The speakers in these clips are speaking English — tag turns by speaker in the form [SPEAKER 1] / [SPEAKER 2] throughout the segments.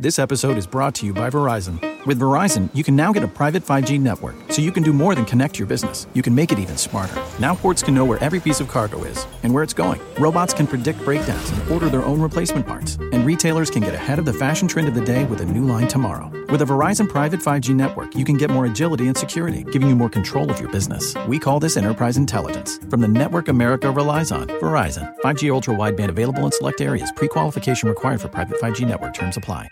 [SPEAKER 1] This episode is brought to you by Verizon. With Verizon, you can now get a private 5G network, so you can do more than connect your business. You can make it even smarter. Now ports can know where every piece of cargo is and where it's going. Robots can predict breakdowns and order their own replacement parts. And retailers can get ahead of the fashion trend of the day with a new line tomorrow. With a Verizon private 5G network, you can get more agility and security, giving you more control of your business. We call this enterprise intelligence. From the network America relies on, Verizon. 5G ultra wideband available in select areas. Pre-qualification required for private 5G network. Terms apply.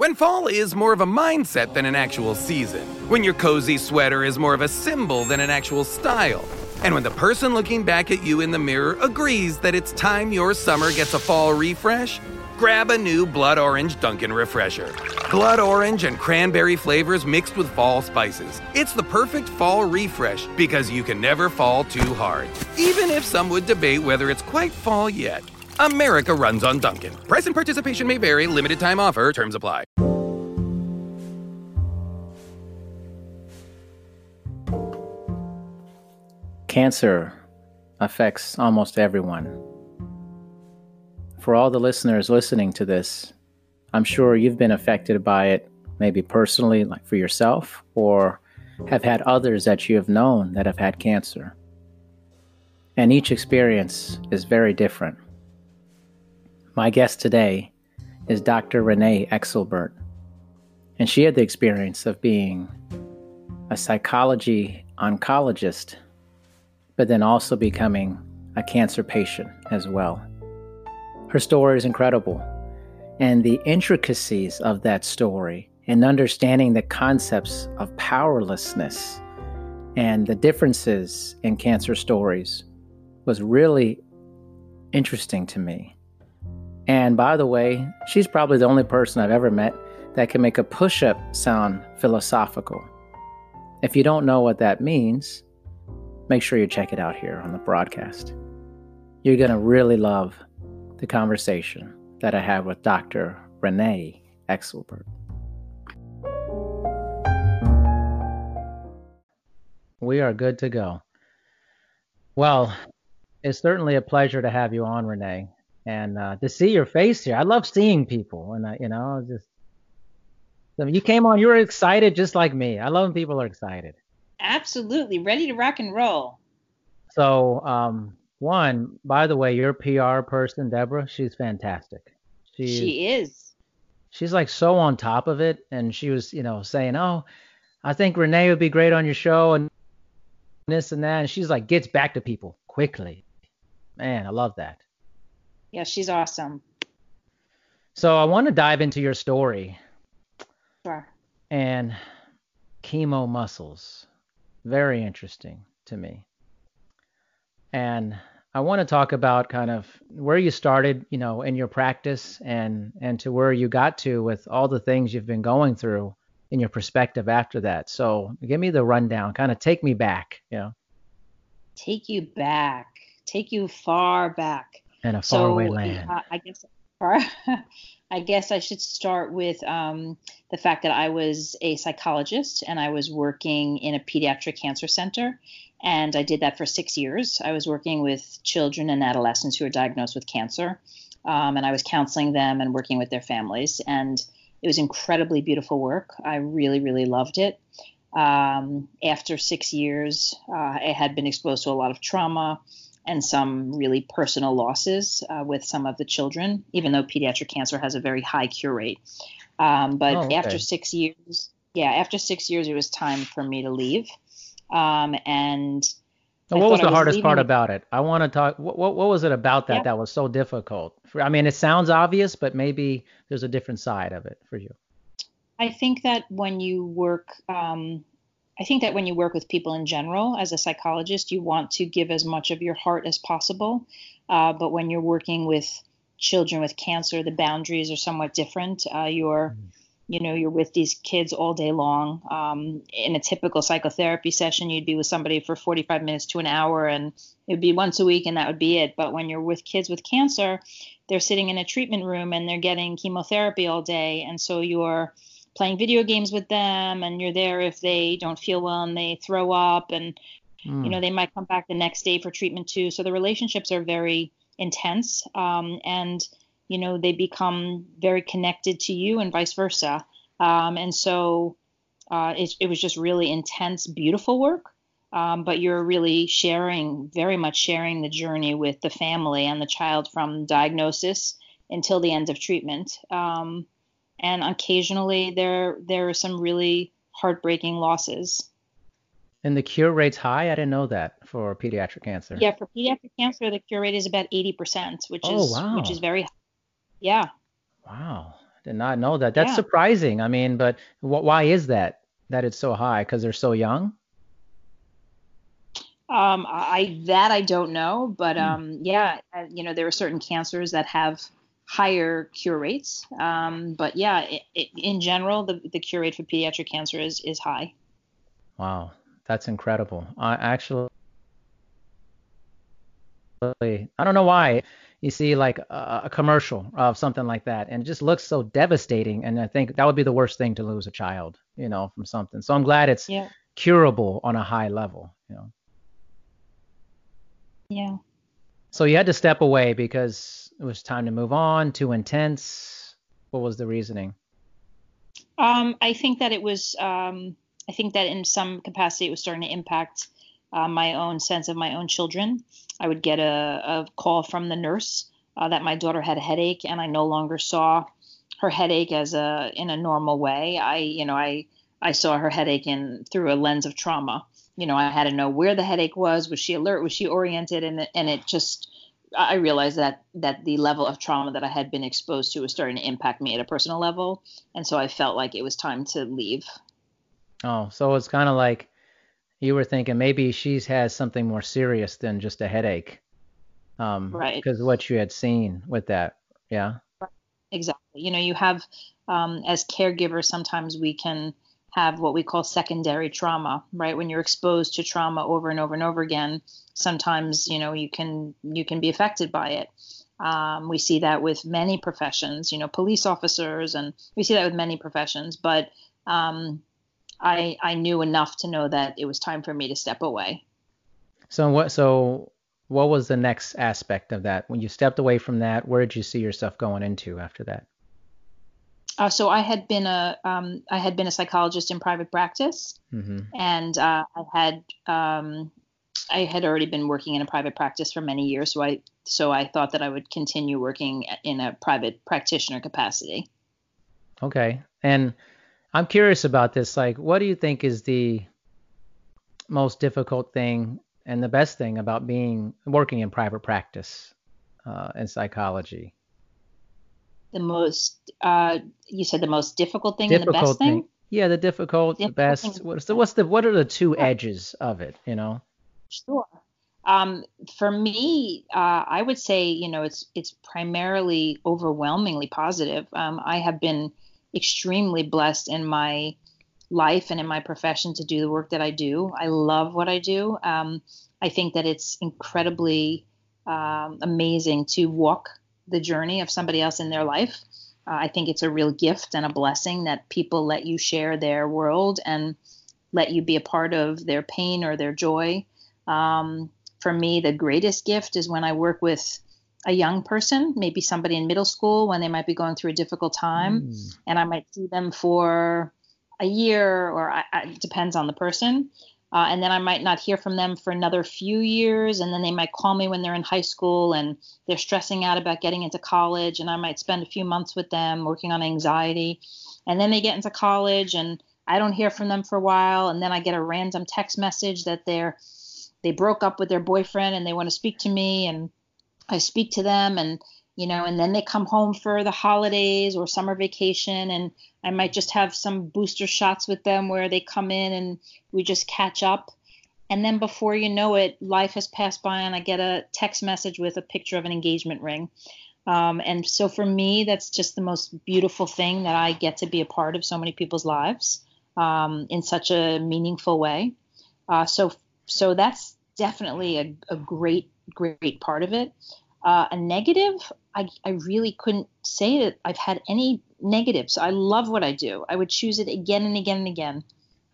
[SPEAKER 2] When fall is more of a mindset than an actual season. When your cozy sweater is more of a symbol than an actual style. And when the person looking back at you in the mirror agrees that it's time your summer gets a fall refresh, grab a new Blood Orange Dunkin' Refresher. Blood orange and cranberry flavors mixed with fall spices. It's the perfect fall refresh because you can never fall too hard, even if some would debate whether it's quite fall yet. America runs on Dunkin'. Price and participation may vary, limited time offer, terms apply.
[SPEAKER 3] Cancer affects almost everyone. For all the listeners listening to this, I'm sure you've been affected by it, maybe personally, like for yourself, or have had others that you have known that have had cancer. And each experience is very different. My guest today is Dr. Renee Exelbert, and she had the experience of being a psychology oncologist but then also becoming a cancer patient as well. Her story is incredible, and the intricacies of that story and understanding the concepts of powerlessness and the differences in cancer stories was really interesting to me. And by the way, she's probably the only person I've ever met that can make a push up sound philosophical. If you don't know what that means, make sure you check it out here on the broadcast. You're going to really love the conversation that I had with Dr. Renee Exelbert. We are good to go. Well, it's certainly a pleasure to have you on, Renee, and uh, to see your face here. I love seeing people, and uh, you know, just I mean, you came on. You were excited, just like me. I love when people are excited.
[SPEAKER 4] Absolutely, ready to rock and roll.
[SPEAKER 3] So, um, one, by the way, your PR person, Deborah, she's fantastic.
[SPEAKER 4] She is.
[SPEAKER 3] She's like so on top of it, and she was, you know, saying, "Oh, I think Renee would be great on your show," and this and that, and she's like gets back to people quickly. Man, I love that.
[SPEAKER 4] Yeah, she's awesome.
[SPEAKER 3] So I want to dive into your story.
[SPEAKER 4] Sure.
[SPEAKER 3] And chemo muscles very interesting to me. And I want to talk about kind of where you started, you know, in your practice and and to where you got to with all the things you've been going through in your perspective after that. So give me the rundown, kind of take me back, you know.
[SPEAKER 4] Take you back, take you far back.
[SPEAKER 3] In a faraway so, land.
[SPEAKER 4] Uh, I guess I guess I should start with um, the fact that I was a psychologist and I was working in a pediatric cancer center. And I did that for six years. I was working with children and adolescents who were diagnosed with cancer. Um, and I was counseling them and working with their families. And it was incredibly beautiful work. I really, really loved it. Um, after six years, uh, I had been exposed to a lot of trauma and some really personal losses uh, with some of the children, even though pediatric cancer has a very high cure rate. Um, but oh, okay. after six years, yeah, after six years, it was time for me to leave. Um, and
[SPEAKER 3] so what was the was hardest part about it? I want to talk. What, what, what was it about that yeah. that was so difficult? I mean, it sounds obvious, but maybe there's a different side of it for you.
[SPEAKER 4] I think that when you work um, I think that when you work with people in general, as a psychologist, you want to give as much of your heart as possible. Uh, but when you're working with children with cancer, the boundaries are somewhat different. Uh, you're, mm-hmm. you know, you're with these kids all day long. Um, in a typical psychotherapy session, you'd be with somebody for 45 minutes to an hour, and it would be once a week, and that would be it. But when you're with kids with cancer, they're sitting in a treatment room and they're getting chemotherapy all day, and so you're playing video games with them and you're there if they don't feel well and they throw up and mm. you know they might come back the next day for treatment too so the relationships are very intense um, and you know, they become very connected to you and vice versa. Um, and so uh, it, it, was just really intense, beautiful work. Um, but you're really sharing, very much sharing the journey with the family and the child from diagnosis until the end of treatment. Um, and occasionally there there are some really heartbreaking losses.
[SPEAKER 3] And the cure rate's high. I didn't know that for pediatric cancer.
[SPEAKER 4] Yeah, for pediatric cancer, the cure rate is about 80%, which oh, is wow. which is very high. Yeah.
[SPEAKER 3] Wow, I did not know that. That's yeah. surprising. I mean, but wh- why is that? That it's so high? Because they're so young.
[SPEAKER 4] Um, I that I don't know, but hmm. um, yeah, uh, you know, there are certain cancers that have higher cure rates. Um, but yeah, it, it, in general, the, the cure rate for pediatric cancer is, is high.
[SPEAKER 3] Wow, that's incredible. I actually, I don't know why you see like a, a, commercial of something like that and it just looks so devastating. And I think that would be the worst thing to lose a child, you know, from something. So I'm glad it's yeah. curable on a high level, you know.
[SPEAKER 4] Yeah.
[SPEAKER 3] So you had to step away because it was time to move on, too intense? What was the reasoning?
[SPEAKER 4] Um, I think that it was, um, I think that in some capacity it was starting to impact uh, my own sense of my own children. I would get a, a call from the nurse uh, that my daughter had a headache, and I no longer saw her headache as a in a normal way. I, you know, I I saw her headache in through a lens of trauma. You know, I had to know where the headache was. Was she alert? Was she oriented? And and it just I realized that that the level of trauma that I had been exposed to was starting to impact me at a personal level, and so I felt like it was time to leave.
[SPEAKER 3] Oh, so it's kind of like you were thinking maybe she's has something more serious than just a headache, um,
[SPEAKER 4] right?
[SPEAKER 3] Because what you had seen with that, yeah.
[SPEAKER 4] Exactly. You know, you have um, as caregivers sometimes we can have what we call secondary trauma, right? When you're exposed to trauma over and over and over again, sometimes you know you can you can be affected by it. Um, we see that with many professions, you know, police officers, and we see that with many professions. But um, I I knew enough to know that it was time for me to step away.
[SPEAKER 3] So what so what was the next aspect of that when you stepped away from that? Where did you see yourself going into after that?
[SPEAKER 4] Uh, so I had been a um, I had been a psychologist in private practice, mm-hmm. and uh, I had um, I had already been working in a private practice for many years. So I so I thought that I would continue working in a private practitioner capacity.
[SPEAKER 3] Okay, and I'm curious about this. Like, what do you think is the most difficult thing and the best thing about being working in private practice uh, in psychology?
[SPEAKER 4] The most uh, you said the most difficult thing difficult and the best thing? thing?
[SPEAKER 3] Yeah, the difficult, difficult the best. What's the what's the what are the two edges of it? You know.
[SPEAKER 4] Sure. Um, for me, uh, I would say you know it's it's primarily overwhelmingly positive. Um, I have been extremely blessed in my life and in my profession to do the work that I do. I love what I do. Um, I think that it's incredibly um, amazing to walk the journey of somebody else in their life. Uh, I think it's a real gift and a blessing that people let you share their world and let you be a part of their pain or their joy. Um, for me, the greatest gift is when I work with a young person, maybe somebody in middle school when they might be going through a difficult time, mm. and I might see them for a year or I, I, it depends on the person. Uh, and then I might not hear from them for another few years. And then they might call me when they're in high school and they're stressing out about getting into college. And I might spend a few months with them working on anxiety. And then they get into college and I don't hear from them for a while. And then I get a random text message that they're they broke up with their boyfriend and they want to speak to me. And I speak to them and you know, and then they come home for the holidays or summer vacation, and I might just have some booster shots with them where they come in and we just catch up. And then before you know it, life has passed by, and I get a text message with a picture of an engagement ring. Um, and so for me, that's just the most beautiful thing that I get to be a part of so many people's lives um, in such a meaningful way. Uh, so so that's definitely a, a great great part of it. Uh, a negative, I, I really couldn't say that I've had any negatives. I love what I do. I would choose it again and again and again.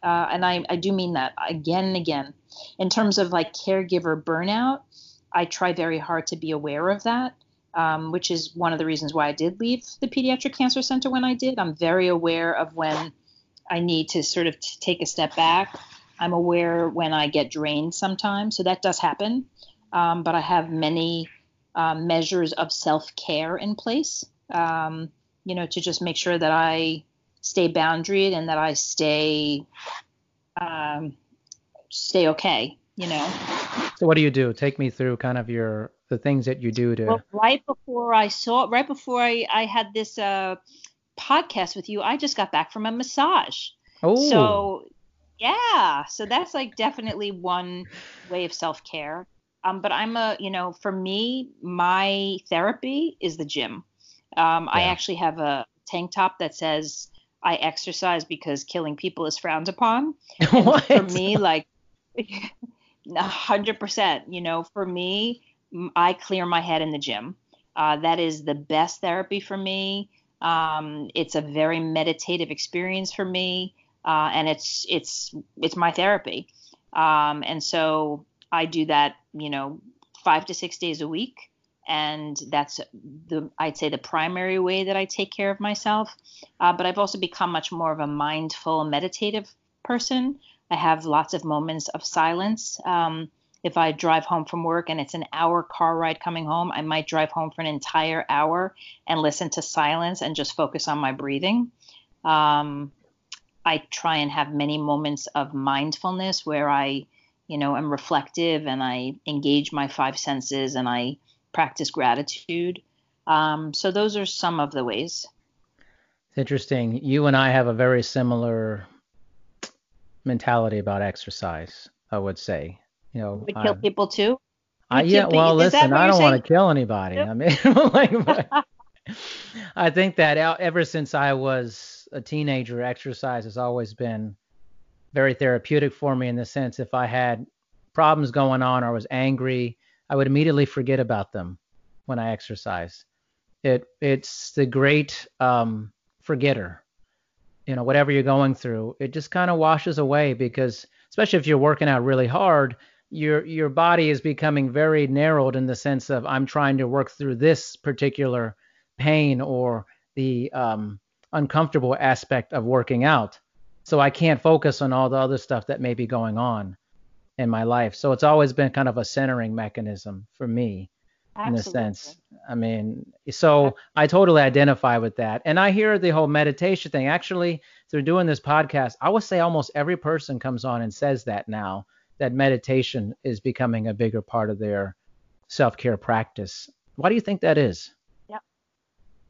[SPEAKER 4] Uh, and I, I do mean that again and again. In terms of like caregiver burnout, I try very hard to be aware of that. um, which is one of the reasons why I did leave the pediatric cancer center when I did. I'm very aware of when I need to sort of t- take a step back. I'm aware when I get drained sometimes, so that does happen. Um, but I have many um, measures of self care in place, um, you know, to just make sure that I stay boundaried and that I stay um, stay okay, you know.
[SPEAKER 3] So what do you do? Take me through kind of your the things that you do to.
[SPEAKER 4] Well, right before I saw, right before I, I had this uh, podcast with you, I just got back from a massage.
[SPEAKER 3] Oh.
[SPEAKER 4] So yeah, so that's like definitely one way of self care. Um, but I'm a, you know, for me, my therapy is the gym. Um, I actually have a tank top that says I exercise because killing people is frowned upon. for me, like, hundred percent. You know, for me, I clear my head in the gym. Uh, that is the best therapy for me. Um, it's a very meditative experience for me, uh, and it's it's it's my therapy. Um, and so I do that, you know, five to six days a week, and that's the I'd say the primary way that I take care of myself. Uh, but I've also become much more of a mindful, meditative person. I have lots of moments of silence. Um, if I drive home from work and it's an hour car ride coming home, I might drive home for an entire hour and listen to silence and just focus on my breathing. Um, I try and have many moments of mindfulness where I, you know, am reflective and I engage my five senses and I practice gratitude. Um, so those are some of the ways.
[SPEAKER 3] It's interesting. You and I have a very similar mentality about exercise. I would say you know,
[SPEAKER 4] would kill people too.
[SPEAKER 3] I, yeah, well, listen, I don't want to kill anybody. Yep. I mean, like, I think that ever since I was a teenager, exercise has always been very therapeutic for me in the sense if I had problems going on or was angry, I would immediately forget about them when I exercise. It it's the great um, forgetter. You know, whatever you're going through, it just kind of washes away because especially if you're working out really hard, your your body is becoming very narrowed in the sense of I'm trying to work through this particular pain or the um, uncomfortable aspect of working out. So I can't focus on all the other stuff that may be going on in my life. So it's always been kind of a centering mechanism for me Absolutely. in a sense. I mean, so I totally identify with that. And I hear the whole meditation thing. Actually, through doing this podcast, I would say almost every person comes on and says that now that meditation is becoming a bigger part of their self-care practice. Why do you think that is?
[SPEAKER 4] Yeah.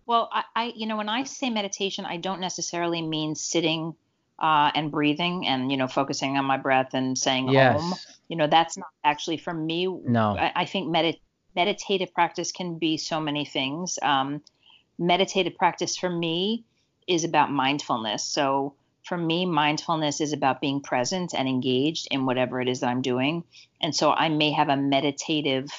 [SPEAKER 4] Well, I, I you know, when I say meditation, I don't necessarily mean sitting uh, and breathing and you know focusing on my breath and saying
[SPEAKER 3] yes.
[SPEAKER 4] Om. You know, that's not actually for me.
[SPEAKER 3] No.
[SPEAKER 4] I, I think medit- meditative practice can be so many things. Um, meditative practice for me is about mindfulness. So for me, mindfulness is about being present and engaged in whatever it is that I'm doing. And so I may have a meditative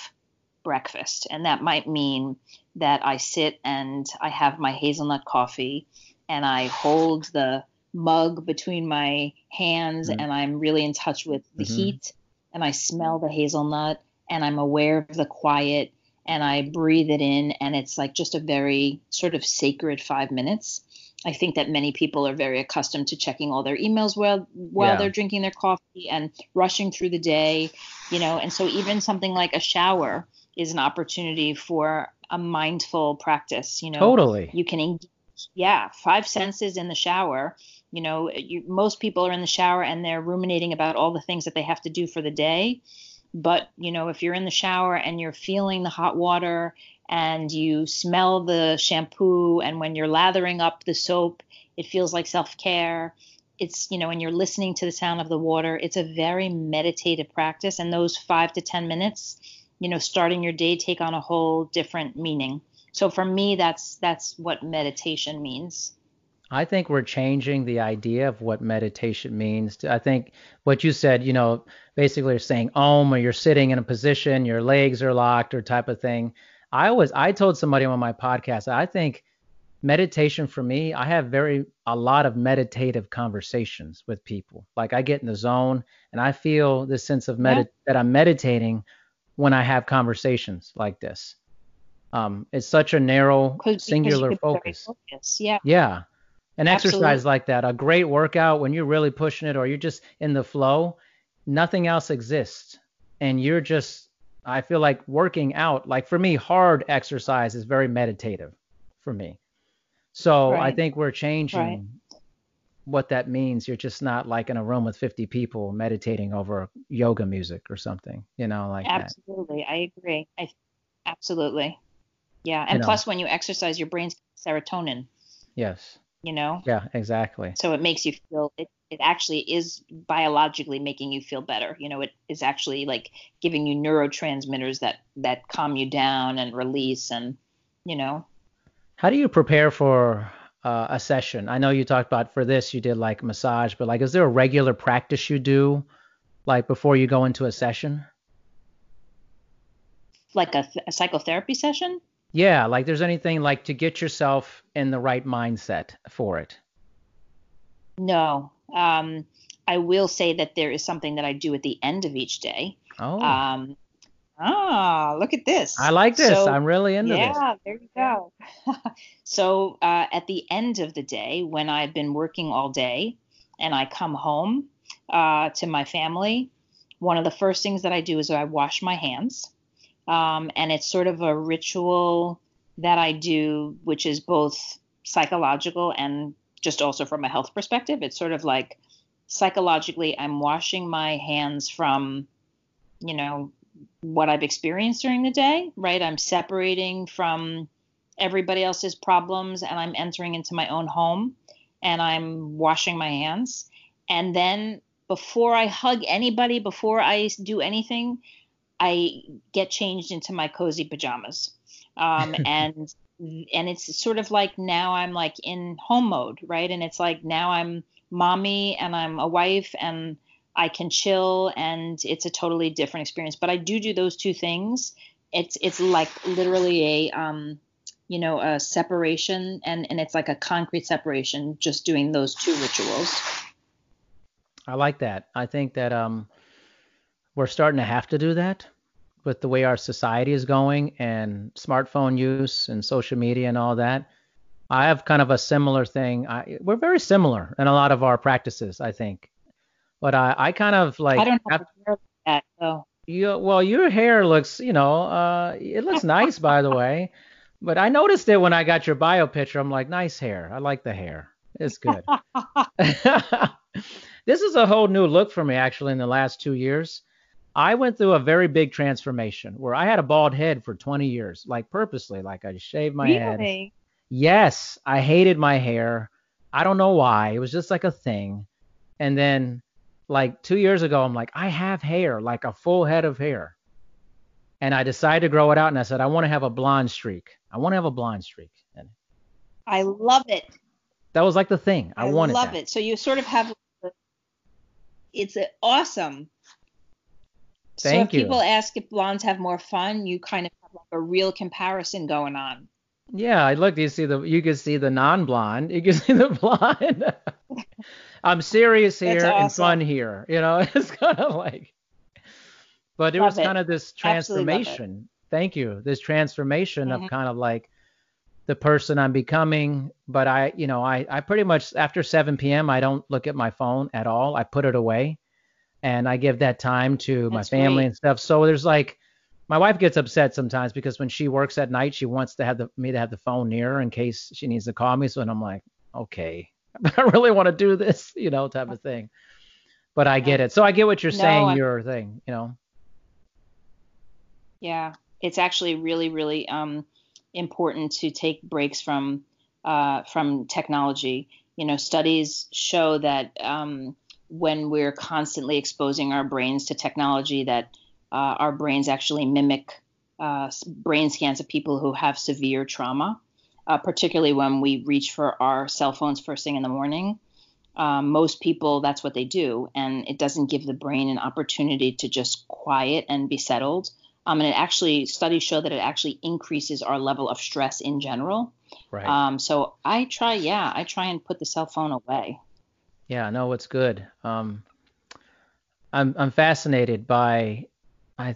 [SPEAKER 4] breakfast, and that might mean that I sit and I have my hazelnut coffee and I hold the mug between my hands mm-hmm. and I'm really in touch with the mm-hmm. heat and I smell the hazelnut and I'm aware of the quiet and I breathe it in and it's like just a very sort of sacred 5 minutes. I think that many people are very accustomed to checking all their emails while while yeah. they're drinking their coffee and rushing through the day, you know, and so even something like a shower is an opportunity for a mindful practice, you know.
[SPEAKER 3] Totally.
[SPEAKER 4] You can engage, yeah, five senses in the shower. You know, you, most people are in the shower and they're ruminating about all the things that they have to do for the day. But, you know, if you're in the shower and you're feeling the hot water and you smell the shampoo and when you're lathering up the soap it feels like self-care. It's you know when you're listening to the sound of the water it's a very meditative practice. And those 5 to 10 minutes you know starting your day take on a whole different meaning. So for me that's that's what meditation means
[SPEAKER 3] I think we're changing the idea of what meditation means. I think what you said, you know, basically you're saying om or you're sitting in a position, your legs are locked or type of thing. I was I told somebody on my podcast I think meditation for me I have very a lot of meditative conversations with people. Like I get in the zone and I feel this sense of med- yeah. that I'm meditating when I have conversations like this. Um, it's such a narrow, singular focus.
[SPEAKER 4] Yeah.
[SPEAKER 3] Yeah. An Absolutely. exercise like that, a great workout when you're really pushing it or you're just in the flow, nothing else exists. And you're just, I feel like working out, like for me, hard exercise is very meditative for me. So right. I think we're changing right. what that means. You're just not like in a room with 50 people meditating over yoga music or something, you know, like
[SPEAKER 4] absolutely. That. I agree. I absolutely. Yeah, and you plus know. when you exercise, your brain's serotonin.
[SPEAKER 3] Yes.
[SPEAKER 4] You know.
[SPEAKER 3] Yeah, exactly.
[SPEAKER 4] So it makes you feel it. It actually is biologically making you feel better. You know, it is actually like giving you neurotransmitters that that calm you down and release, and you know,
[SPEAKER 3] how do you prepare for uh, a session? I know you talked about for this you did like massage, but like, is there a regular practice you do, like before you go into a session?
[SPEAKER 4] Like a, a psychotherapy session?
[SPEAKER 3] Yeah, like there's anything like to get yourself in the right mindset for it.
[SPEAKER 4] No. Um, I will say that there is something that I do at the end of each day.
[SPEAKER 3] Oh.
[SPEAKER 4] Um, Ah, look at this.
[SPEAKER 3] I like this. So, I'm really into
[SPEAKER 4] yeah,
[SPEAKER 3] this.
[SPEAKER 4] Yeah, there you go. so uh, at the end of the day, when I've been working all day and I come home uh, to my family, one of the first things that I do is I wash my hands. Um, and it's sort of a ritual that I do, which is both psychological and just also from a health perspective. It's sort of like psychologically, I'm washing my hands from, you know, what I've experienced during the day, right? I'm separating from everybody else's problems and I'm entering into my own home and I'm washing my hands. And then before I hug anybody, before I do anything, I get changed into my cozy pajamas. Um, and and it's sort of like now I'm like in home mode, right? And it's like now I'm mommy and I'm a wife and I can chill and it's a totally different experience. But I do do those two things. It's it's like literally a um, you know a separation and and it's like a concrete separation just doing those two rituals.
[SPEAKER 3] I like that. I think that um we're starting to have to do that with the way our society is going and smartphone use and social media and all that. I have kind of a similar thing. I, we're very similar in a lot of our practices, I think. But I, I kind of like.
[SPEAKER 4] I don't have after, that though.
[SPEAKER 3] You, well, your hair looks, you know, uh, it looks nice, by the way. But I noticed it when I got your bio picture. I'm like, nice hair. I like the hair. It's good. this is a whole new look for me, actually, in the last two years. I went through a very big transformation where I had a bald head for 20 years, like purposely, like I shaved my
[SPEAKER 4] really?
[SPEAKER 3] head. Yes, I hated my hair. I don't know why. It was just like a thing. And then like two years ago, I'm like, I have hair, like a full head of hair. And I decided to grow it out and I said, I want to have a blonde streak. I want to have a blonde streak. And
[SPEAKER 4] I love it.
[SPEAKER 3] That was like the thing. I, I wanted
[SPEAKER 4] love
[SPEAKER 3] that.
[SPEAKER 4] it. So you sort of have it's awesome.
[SPEAKER 3] Thank
[SPEAKER 4] so
[SPEAKER 3] you.
[SPEAKER 4] if people ask if blondes have more fun, you kind of have like a real comparison going on.
[SPEAKER 3] Yeah, I look. You see the you can see the non-blonde. You can see the blonde. I'm serious here awesome. and fun here. You know, it's kind of like. But it love was it. kind of this transformation. Thank you. This transformation mm-hmm. of kind of like the person I'm becoming. But I, you know, I, I pretty much after 7 p.m. I don't look at my phone at all. I put it away, and I give that time to That's my family great. and stuff. So there's like, my wife gets upset sometimes because when she works at night, she wants to have the me to have the phone near her in case she needs to call me. So and I'm like, okay, I really want to do this, you know, type of thing. But I get it. So I get what you're no, saying, I'm, your thing, you know.
[SPEAKER 4] Yeah, it's actually really, really um, important to take breaks from uh, from technology. You know, studies show that um, when we're constantly exposing our brains to technology, that uh, our brains actually mimic uh, brain scans of people who have severe trauma uh, particularly when we reach for our cell phones first thing in the morning. Um, most people, that's what they do, and it doesn't give the brain an opportunity to just quiet and be settled. Um, and it actually, studies show that it actually increases our level of stress in general.
[SPEAKER 3] Right.
[SPEAKER 4] Um, so I try, yeah, I try and put the cell phone away.
[SPEAKER 3] Yeah, no, it's good. Um, I'm I'm fascinated by I,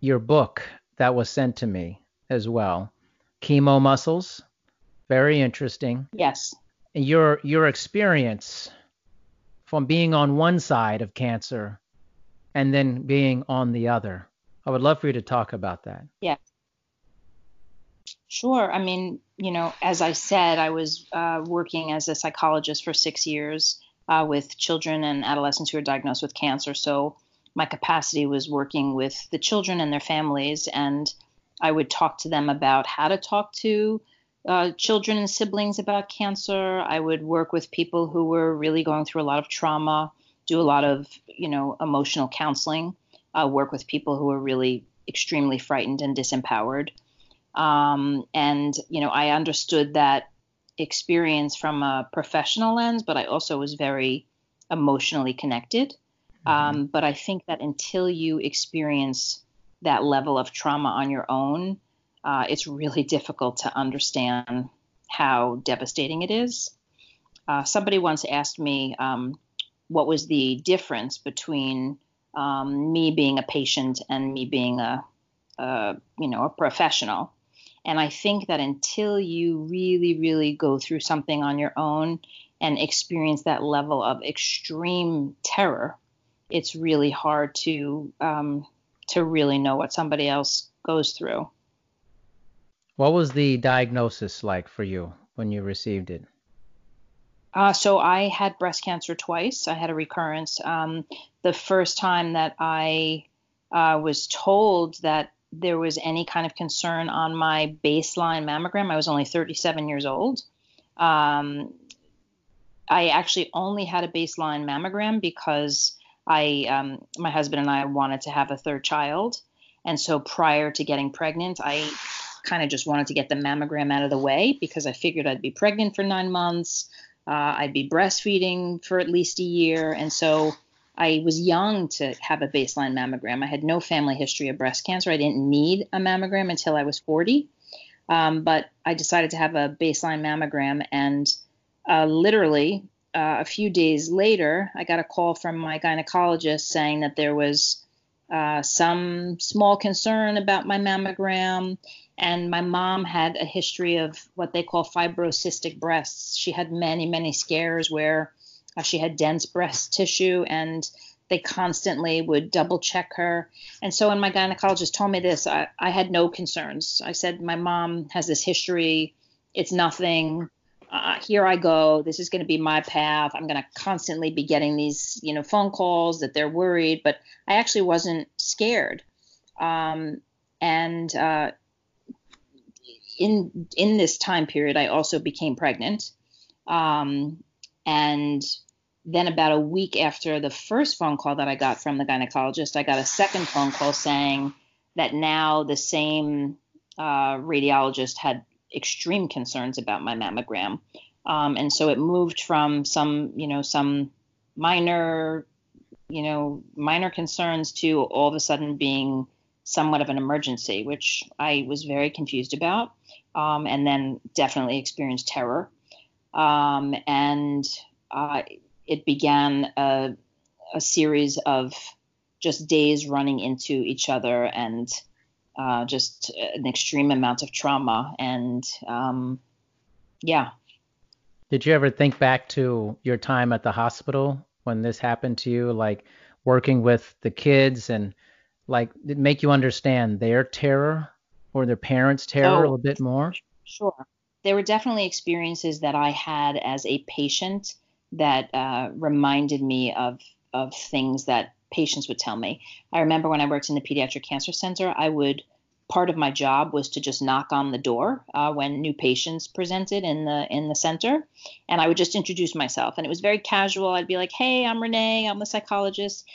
[SPEAKER 3] your book that was sent to me as well chemo muscles. Very interesting.
[SPEAKER 4] Yes.
[SPEAKER 3] And your your experience from being on one side of cancer and then being on the other. I would love for you to talk about that.
[SPEAKER 4] Yeah. Sure. I mean, you know, as I said, I was uh, working as a psychologist for six years uh, with children and adolescents who are diagnosed with cancer. So my capacity was working with the children and their families, and I would talk to them about how to talk to uh, children and siblings about cancer. I would work with people who were really going through a lot of trauma, do a lot of, you know, emotional counseling, uh, work with people who were really extremely frightened and disempowered. Um, and, you know, I understood that experience from a professional lens, but I also was very emotionally connected. Mm-hmm. Um, but I think that until you experience that level of trauma on your own, uh, it's really difficult to understand how devastating it is. Uh, somebody once asked me um, what was the difference between um, me being a patient and me being a, a, you know, a professional. And I think that until you really, really go through something on your own and experience that level of extreme terror, it's really hard to um, to really know what somebody else goes through.
[SPEAKER 3] What was the diagnosis like for you when you received it?
[SPEAKER 4] Uh, so I had breast cancer twice. I had a recurrence. Um, the first time that I uh, was told that there was any kind of concern on my baseline mammogram. I was only 37 years old. Um, I actually only had a baseline mammogram because I, um, my husband and I wanted to have a third child, and so prior to getting pregnant, I kind of just wanted to get the mammogram out of the way because I figured I'd be pregnant for nine months, uh, I'd be breastfeeding for at least a year, and so I was young to have a baseline mammogram. I had no family history of breast cancer. I didn't need a mammogram until I was 40. Um, but I decided to have a baseline mammogram, and uh, literally uh, a few days later, I got a call from my gynecologist saying that there was uh, some small concern about my mammogram, and my mom had a history of what they call fibrocystic breasts. She had many, many scares where uh, she had dense breast tissue and they constantly would double check her. And so when my gynecologist told me this, I, I had no concerns. I said, My mom has this history. It's nothing. Uh, here I go. This is going to be my path. I'm going to constantly be getting these, you know, phone calls that they're worried, but I actually wasn't scared. Um, and uh, in in this time period, I also became pregnant, um, and then about a week after the first phone call that I got from the gynecologist, I got a second phone call saying that now the same uh, radiologist had extreme concerns about my mammogram, um, and so it moved from some, you know, some minor, you know, minor concerns to all of a sudden being somewhat of an emergency, which I was very confused about, um, and then definitely experienced terror. Um, and uh, it began a, a series of just days running into each other and uh, just an extreme amount of trauma. And um, yeah.
[SPEAKER 3] Did you ever think back to your time at the hospital when this happened to you, like working with the kids and like did make you understand their terror or their parents' terror oh, a little bit more?
[SPEAKER 4] Sure. There were definitely experiences that I had as a patient that uh, reminded me of of things that patients would tell me. I remember when I worked in the pediatric cancer center, I would part of my job was to just knock on the door uh, when new patients presented in the in the center, and I would just introduce myself, and it was very casual. I'd be like, "Hey, I'm Renee. I'm a psychologist,"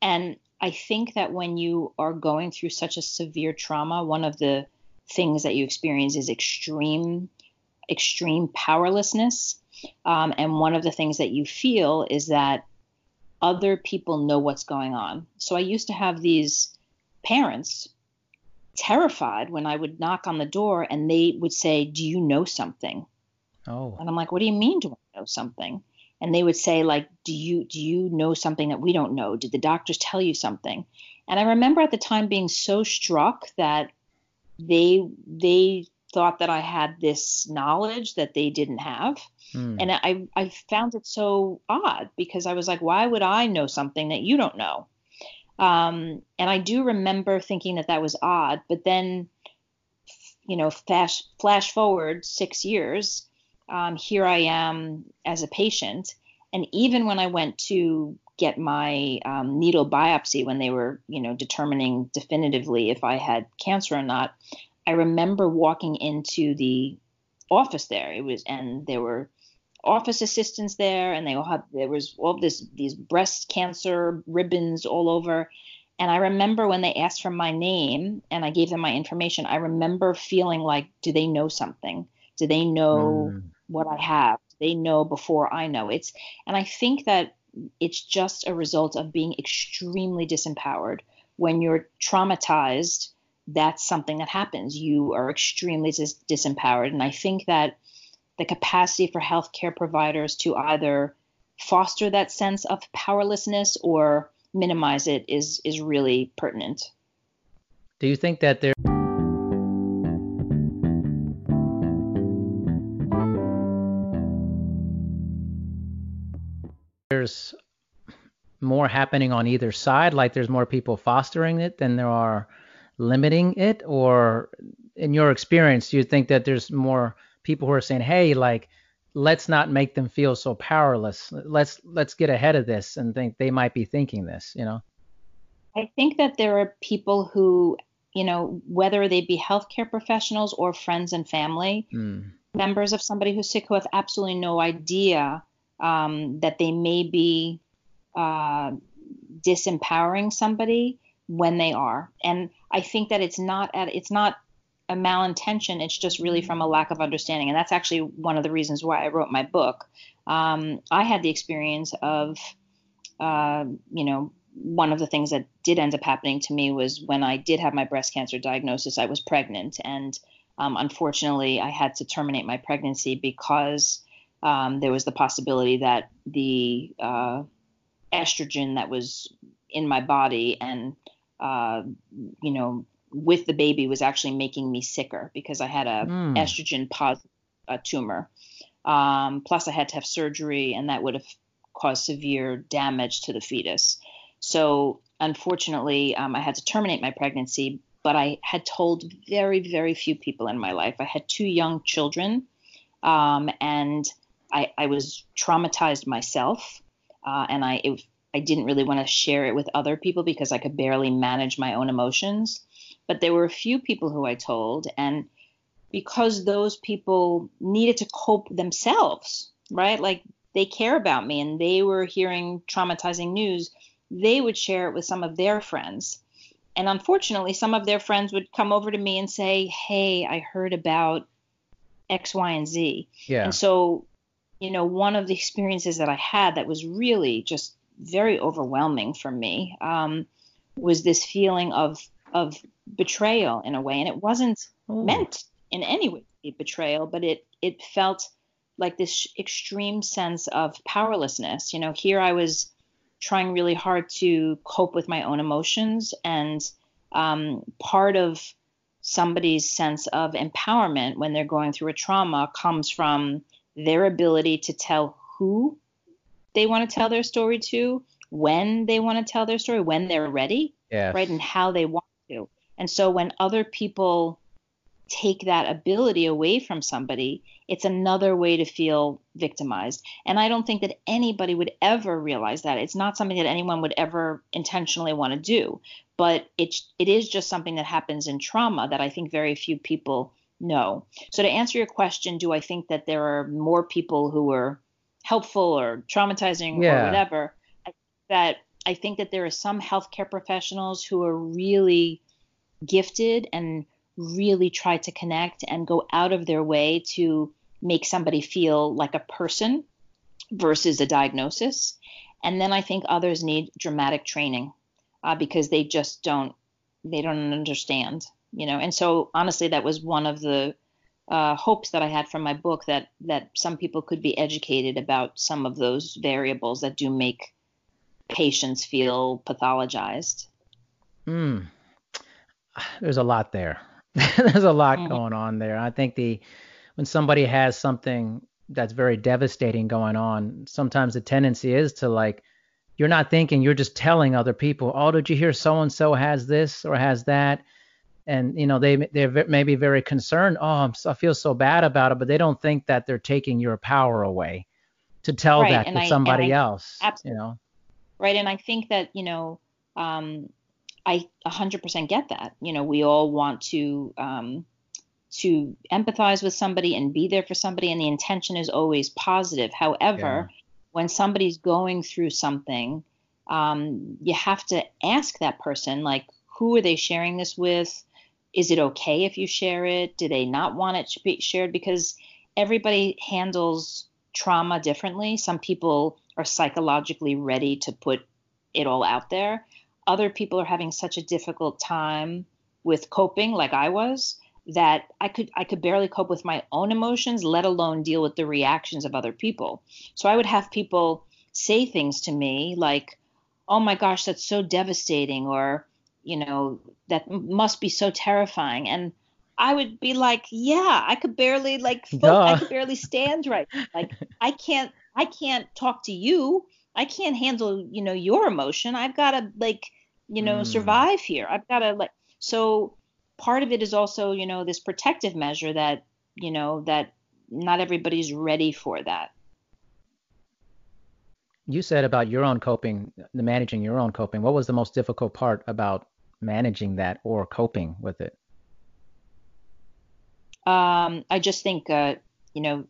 [SPEAKER 4] and I think that when you are going through such a severe trauma, one of the things that you experience is extreme extreme powerlessness um, and one of the things that you feel is that other people know what's going on. So I used to have these parents terrified when I would knock on the door and they would say, Do you know something?
[SPEAKER 3] Oh.
[SPEAKER 4] And I'm like, What do you mean, do I know something? And they would say, like, do you do you know something that we don't know? Did the doctors tell you something? And I remember at the time being so struck that they they thought that I had this knowledge that they didn't have. Mm. And I, I found it so odd because I was like, why would I know something that you don't know? Um, and I do remember thinking that that was odd, but then, you know, flash, flash forward six years, um, here I am as a patient. And even when I went to get my um, needle biopsy when they were, you know, determining definitively if I had cancer or not, I remember walking into the office there. It was, and there were office assistants there, and they all had there was all this these breast cancer ribbons all over. And I remember when they asked for my name and I gave them my information, I remember feeling like, do they know something? Do they know mm. what I have? Do they know before I know? It's and I think that it's just a result of being extremely disempowered. When you're traumatized, that's something that happens. You are extremely dis- disempowered. And I think that the capacity for healthcare providers to either foster that sense of powerlessness or minimize it is is really pertinent.
[SPEAKER 3] Do you think that there there's more happening on either side like there's more people fostering it than there are limiting it or in your experience do you think that there's more people who are saying hey like let's not make them feel so powerless let's let's get ahead of this and think they might be thinking this you know
[SPEAKER 4] i think that there are people who you know whether they be healthcare professionals or friends and family mm. members of somebody who's sick who have absolutely no idea um, that they may be uh, disempowering somebody when they are. And I think that it's not at, it's not a malintention. It's just really from a lack of understanding. And that's actually one of the reasons why I wrote my book. Um, I had the experience of, uh, you know, one of the things that did end up happening to me was when I did have my breast cancer diagnosis, I was pregnant. And um, unfortunately, I had to terminate my pregnancy because um, there was the possibility that the uh, estrogen that was in my body and uh, you know with the baby was actually making me sicker because I had a mm. estrogen positive tumor. Um, plus, I had to have surgery, and that would have caused severe damage to the fetus. So, unfortunately, um, I had to terminate my pregnancy. But I had told very, very few people in my life. I had two young children, um, and I, I was traumatized myself, uh, and I it, I didn't really want to share it with other people because I could barely manage my own emotions. But there were a few people who I told, and because those people needed to cope themselves, right? Like they care about me and they were hearing traumatizing news, they would share it with some of their friends. And unfortunately, some of their friends would come over to me and say, Hey, I heard about X, Y, and Z. Yeah. And so you know, one of the experiences that I had that was really just very overwhelming for me um, was this feeling of of betrayal in a way, and it wasn't Ooh. meant in any way to be betrayal, but it it felt like this extreme sense of powerlessness. You know, here I was trying really hard to cope with my own emotions, and um, part of somebody's sense of empowerment when they're going through a trauma comes from their ability to tell who they want to tell their story to, when they want to tell their story, when they're ready, yes. right, and how they want to. And so when other people take that ability away from somebody, it's another way to feel victimized. And I don't think that anybody would ever realize that. It's not something that anyone would ever intentionally want to do, but it it is just something that happens in trauma that I think very few people no. So to answer your question, do I think that there are more people who are helpful or traumatizing yeah. or whatever? I, that I think that there are some healthcare professionals who are really gifted and really try to connect and go out of their way to make somebody feel like a person versus a diagnosis. And then I think others need dramatic training uh, because they just don't they don't understand you know and so honestly that was one of the uh, hopes that i had from my book that that some people could be educated about some of those variables that do make patients feel pathologized
[SPEAKER 3] Hmm. there's a lot there there's a lot mm-hmm. going on there. I think the when somebody has something that's very devastating going on, sometimes the tendency is to like you're not thinking, you're just telling other people, "Oh, did you hear so and so has this or has that?" And you know they they're maybe very concerned. Oh, I'm so, I feel so bad about it, but they don't think that they're taking your power away to tell right. that and to I, somebody I, else. Absolutely. You know.
[SPEAKER 4] Right, and I think that you know um, I 100% get that. You know, we all want to um, to empathize with somebody and be there for somebody, and the intention is always positive. However, yeah. when somebody's going through something, um, you have to ask that person, like, who are they sharing this with? Is it okay if you share it? Do they not want it to be shared? Because everybody handles trauma differently. Some people are psychologically ready to put it all out there other people are having such a difficult time with coping like I was that I could I could barely cope with my own emotions, let alone deal with the reactions of other people. So I would have people say things to me like, "Oh my gosh, that's so devastating," or you know, that must be so terrifying. And I would be like, "Yeah, I could barely like I could barely stand right. Like I can't I can't talk to you I can't handle, you know, your emotion. I've got to like, you know, mm. survive here. I've got to like so part of it is also, you know, this protective measure that, you know, that not everybody's ready for that.
[SPEAKER 3] You said about your own coping, the managing your own coping. What was the most difficult part about managing that or coping with it?
[SPEAKER 4] Um, I just think, uh, you know,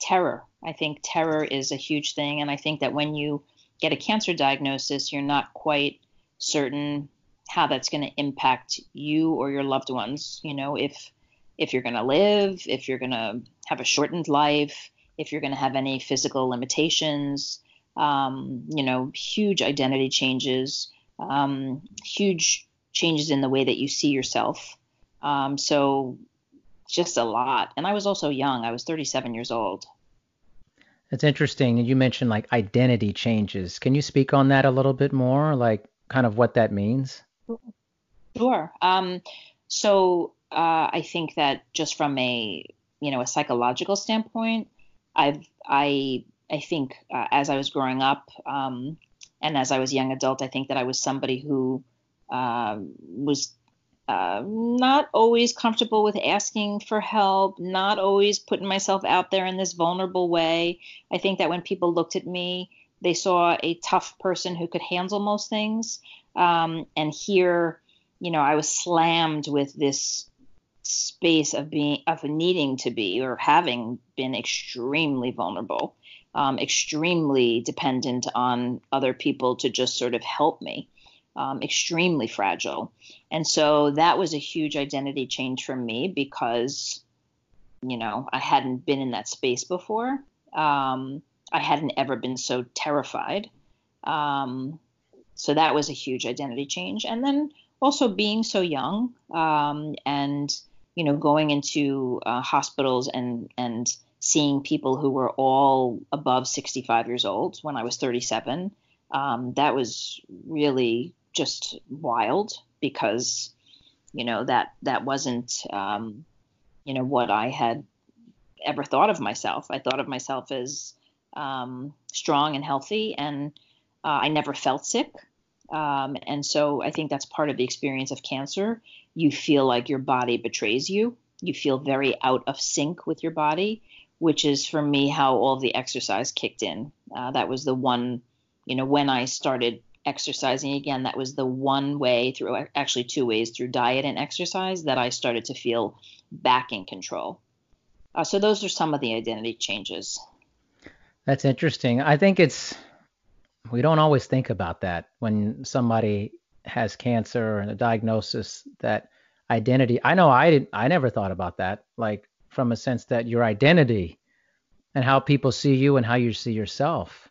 [SPEAKER 4] terror. I think terror is a huge thing. And I think that when you get a cancer diagnosis, you're not quite certain how that's going to impact you or your loved ones. You know, if if you're going to live, if you're going to have a shortened life, if you're going to have any physical limitations, um, you know, huge identity changes, um, huge changes in the way that you see yourself. Um, so just a lot. And I was also young. I was 37 years old.
[SPEAKER 3] That's interesting. And you mentioned like identity changes. Can you speak on that a little bit more? Like kind of what that means?
[SPEAKER 4] Sure. Um, so uh, I think that just from a you know a psychological standpoint, I've I I think uh, as I was growing up um, and as I was a young adult, I think that I was somebody who uh, was uh, not always comfortable with asking for help, not always putting myself out there in this vulnerable way. I think that when people looked at me, they saw a tough person who could handle most things. Um, and here, you know, I was slammed with this space of being, of needing to be or having been extremely vulnerable, um, extremely dependent on other people to just sort of help me um, extremely fragile. And so that was a huge identity change for me because, you know, I hadn't been in that space before. Um, I hadn't ever been so terrified. Um, so that was a huge identity change. And then also being so young um, and, you know, going into uh, hospitals and, and seeing people who were all above 65 years old when I was 37. Um, that was really just wild because you know that that wasn't um, you know what I had ever thought of myself. I thought of myself as um, strong and healthy, and uh, I never felt sick. Um, and so I think that's part of the experience of cancer. You feel like your body betrays you. You feel very out of sync with your body, which is for me how all the exercise kicked in. Uh, that was the one, you know, when I started exercising again, that was the one way through actually two ways through diet and exercise that I started to feel back in control. Uh, so those are some of the identity changes.
[SPEAKER 3] That's interesting. I think it's we don't always think about that when somebody has cancer and a diagnosis that identity. I know I didn't. I never thought about that like from a sense that your identity and how people see you and how you see yourself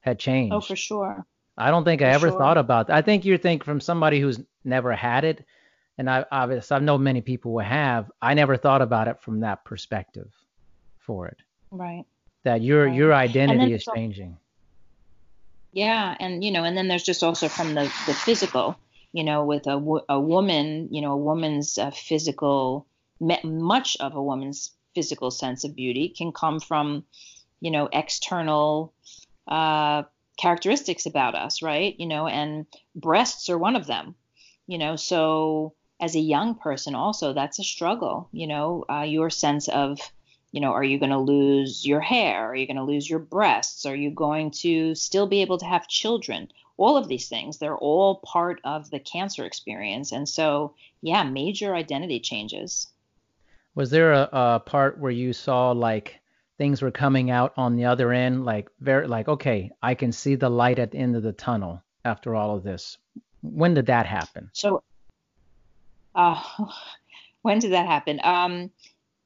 [SPEAKER 3] had changed.
[SPEAKER 4] Oh, for sure.
[SPEAKER 3] I don't think I ever sure. thought about that. I think you think from somebody who's never had it, and I obviously I know many people who have. I never thought about it from that perspective for it.
[SPEAKER 4] Right.
[SPEAKER 3] That your right. your identity is changing.
[SPEAKER 4] Yeah, and you know, and then there's just also from the the physical. you know, with a, a woman, you know, a woman's uh, physical, much of a woman's physical sense of beauty can come from, you know, external uh, characteristics about us, right? You know, and breasts are one of them, you know, so as a young person, also, that's a struggle, you know, uh, your sense of, you know, are you going to lose your hair? Are you going to lose your breasts? Are you going to still be able to have children? All of these things, they're all part of the cancer experience. And so, yeah, major identity changes.
[SPEAKER 3] Was there a, a part where you saw like things were coming out on the other end, like very like, okay, I can see the light at the end of the tunnel after all of this? When did that happen?
[SPEAKER 4] So, uh, when did that happen? Um,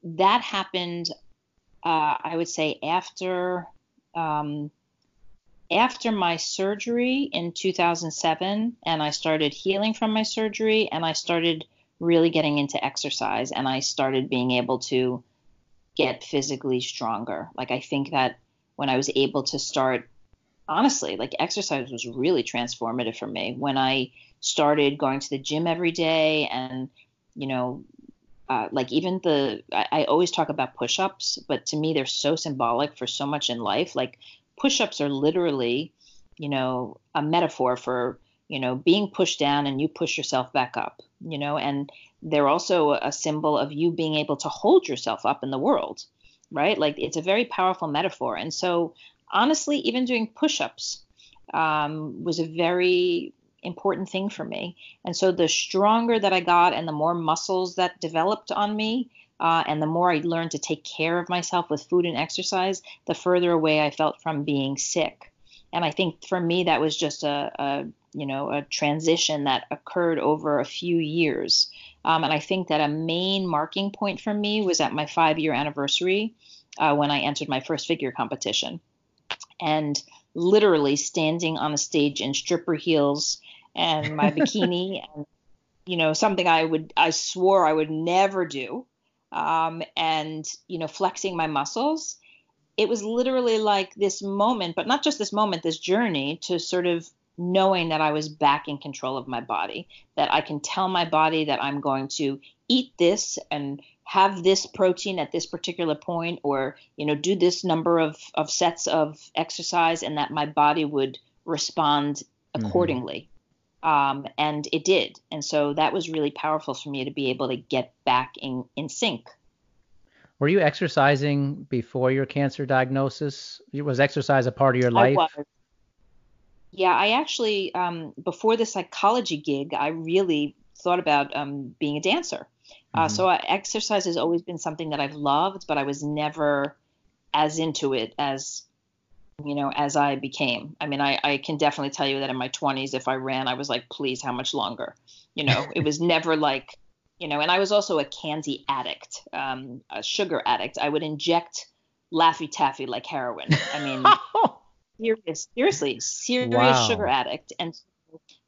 [SPEAKER 4] that happened, uh, I would say, after um, after my surgery in 2007, and I started healing from my surgery, and I started really getting into exercise, and I started being able to get physically stronger. Like I think that when I was able to start, honestly, like exercise was really transformative for me. When I started going to the gym every day and you know uh, like even the I, I always talk about push-ups but to me they're so symbolic for so much in life like push-ups are literally you know a metaphor for you know being pushed down and you push yourself back up you know and they're also a symbol of you being able to hold yourself up in the world right like it's a very powerful metaphor and so honestly even doing push-ups um, was a very important thing for me. And so the stronger that I got and the more muscles that developed on me, uh, and the more I learned to take care of myself with food and exercise, the further away I felt from being sick. And I think for me that was just a, a you know a transition that occurred over a few years. Um, and I think that a main marking point for me was at my five year anniversary uh, when I entered my first figure competition. And literally standing on a stage in stripper heels and my bikini and you know something i would i swore i would never do um, and you know flexing my muscles it was literally like this moment but not just this moment this journey to sort of knowing that i was back in control of my body that i can tell my body that i'm going to eat this and have this protein at this particular point or you know do this number of, of sets of exercise and that my body would respond mm-hmm. accordingly um, and it did. And so that was really powerful for me to be able to get back in, in sync.
[SPEAKER 3] Were you exercising before your cancer diagnosis? Was exercise a part of your life?
[SPEAKER 4] I was. Yeah, I actually, um, before the psychology gig, I really thought about um, being a dancer. Uh, mm-hmm. so I, exercise has always been something that I've loved, but I was never as into it as you know, as I became. I mean, I, I can definitely tell you that in my 20s, if I ran, I was like, please, how much longer? You know, it was never like, you know, and I was also a candy addict, um, a sugar addict. I would inject Laffy Taffy like heroin. I mean, serious, seriously, serious wow. sugar addict. And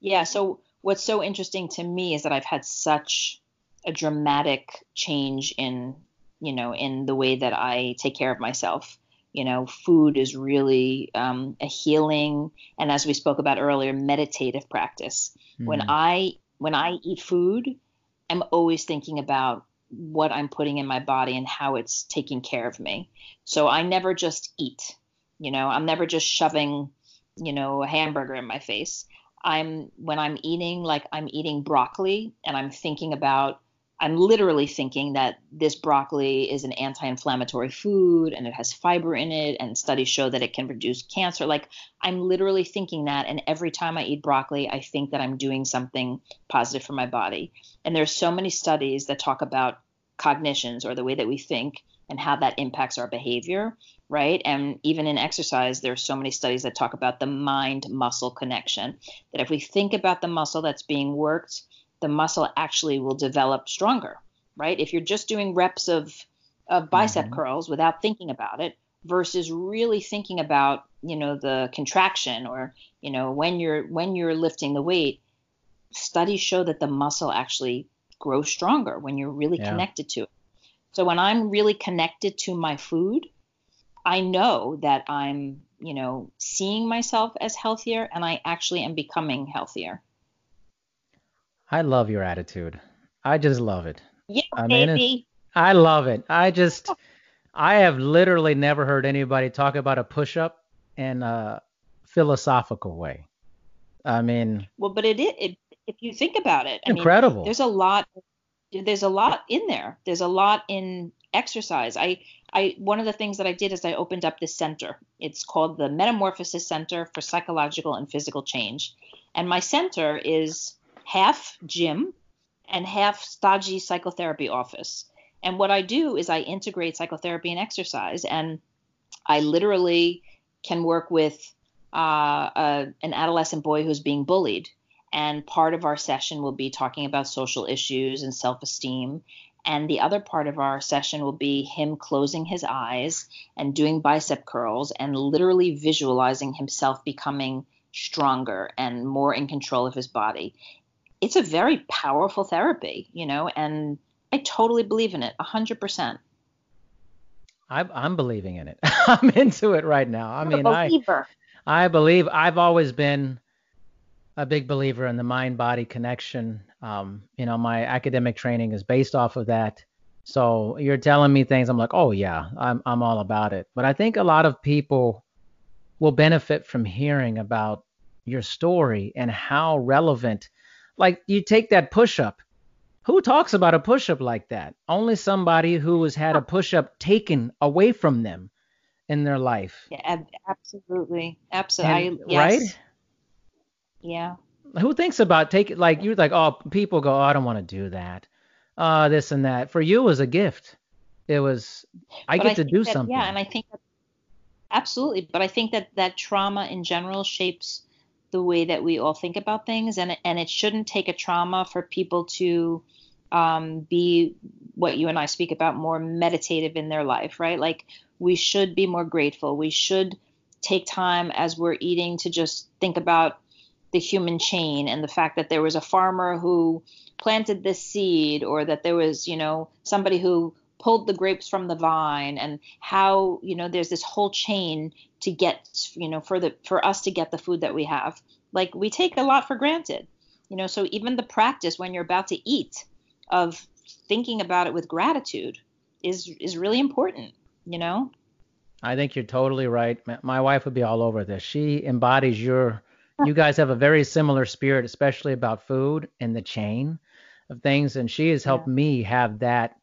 [SPEAKER 4] yeah, so what's so interesting to me is that I've had such a dramatic change in, you know, in the way that I take care of myself you know food is really um, a healing and as we spoke about earlier meditative practice mm. when i when i eat food i'm always thinking about what i'm putting in my body and how it's taking care of me so i never just eat you know i'm never just shoving you know a hamburger in my face i'm when i'm eating like i'm eating broccoli and i'm thinking about I'm literally thinking that this broccoli is an anti inflammatory food and it has fiber in it, and studies show that it can reduce cancer. Like, I'm literally thinking that. And every time I eat broccoli, I think that I'm doing something positive for my body. And there's so many studies that talk about cognitions or the way that we think and how that impacts our behavior, right? And even in exercise, there's so many studies that talk about the mind muscle connection. That if we think about the muscle that's being worked, the muscle actually will develop stronger, right? If you're just doing reps of, of bicep mm-hmm. curls without thinking about it versus really thinking about, you know, the contraction or, you know, when you're when you're lifting the weight, studies show that the muscle actually grows stronger when you're really yeah. connected to it. So when I'm really connected to my food, I know that I'm, you know, seeing myself as healthier and I actually am becoming healthier.
[SPEAKER 3] I love your attitude. I just love it.
[SPEAKER 4] Yeah,
[SPEAKER 3] I mean,
[SPEAKER 4] baby.
[SPEAKER 3] I love it. I just, I have literally never heard anybody talk about a push up in a philosophical way. I mean,
[SPEAKER 4] Well, but it, it, it if you think about it, I mean,
[SPEAKER 3] incredible.
[SPEAKER 4] there's a lot there's a lot in there. There's a lot in exercise. I i one of the things that i did is i opened up this center. It's called the metamorphosis center for psychological and physical change. And my center is half gym and half stodgy psychotherapy office. And what i do is i integrate psychotherapy and exercise. And i literally can work with uh, a, an adolescent boy who's being bullied and part of our session will be talking about social issues and self esteem. And the other part of our session will be him closing his eyes and doing bicep curls and literally visualizing himself becoming stronger and more in control of his body. It's a very powerful therapy, you know, and I totally believe in it 100%.
[SPEAKER 3] I, I'm believing in it. I'm into it right now. I mean, I. I believe I've always been a big believer in the mind body connection. Um, you know, my academic training is based off of that. So you're telling me things, I'm like, oh yeah, I'm I'm all about it. But I think a lot of people will benefit from hearing about your story and how relevant. Like you take that push up. Who talks about a push up like that? Only somebody who has had a push up taken away from them in their life.
[SPEAKER 4] Yeah, absolutely. Absolutely.
[SPEAKER 3] And-
[SPEAKER 4] I, yes.
[SPEAKER 3] Right?
[SPEAKER 4] Yeah.
[SPEAKER 3] who thinks about taking like you're like oh people go oh, i don't want to do that uh this and that for you it was a gift it was i
[SPEAKER 4] But
[SPEAKER 3] get to do
[SPEAKER 4] that-
[SPEAKER 3] something
[SPEAKER 4] Yeah, and I think that, absolutely. But I think that that trauma in general shapes the way that we all think about things, and it- and it shouldn't take a trauma for people to um, be what you and I speak about more meditative in their life, right? Like we should be more grateful. We should take time as we're eating to just think about the human chain and the fact that there was a farmer who planted this seed or that there was you know somebody who pulled the grapes from the vine and how you know there's this whole chain to get you know for the for us to get the food that we have. Like we take a lot for granted you know so even the practice when you're about to eat of thinking about it with gratitude is is really important you know?
[SPEAKER 3] I think you're totally right. My wife would be all over this. She embodies your you guys have a very similar spirit especially about food and the chain of things and she has helped me have that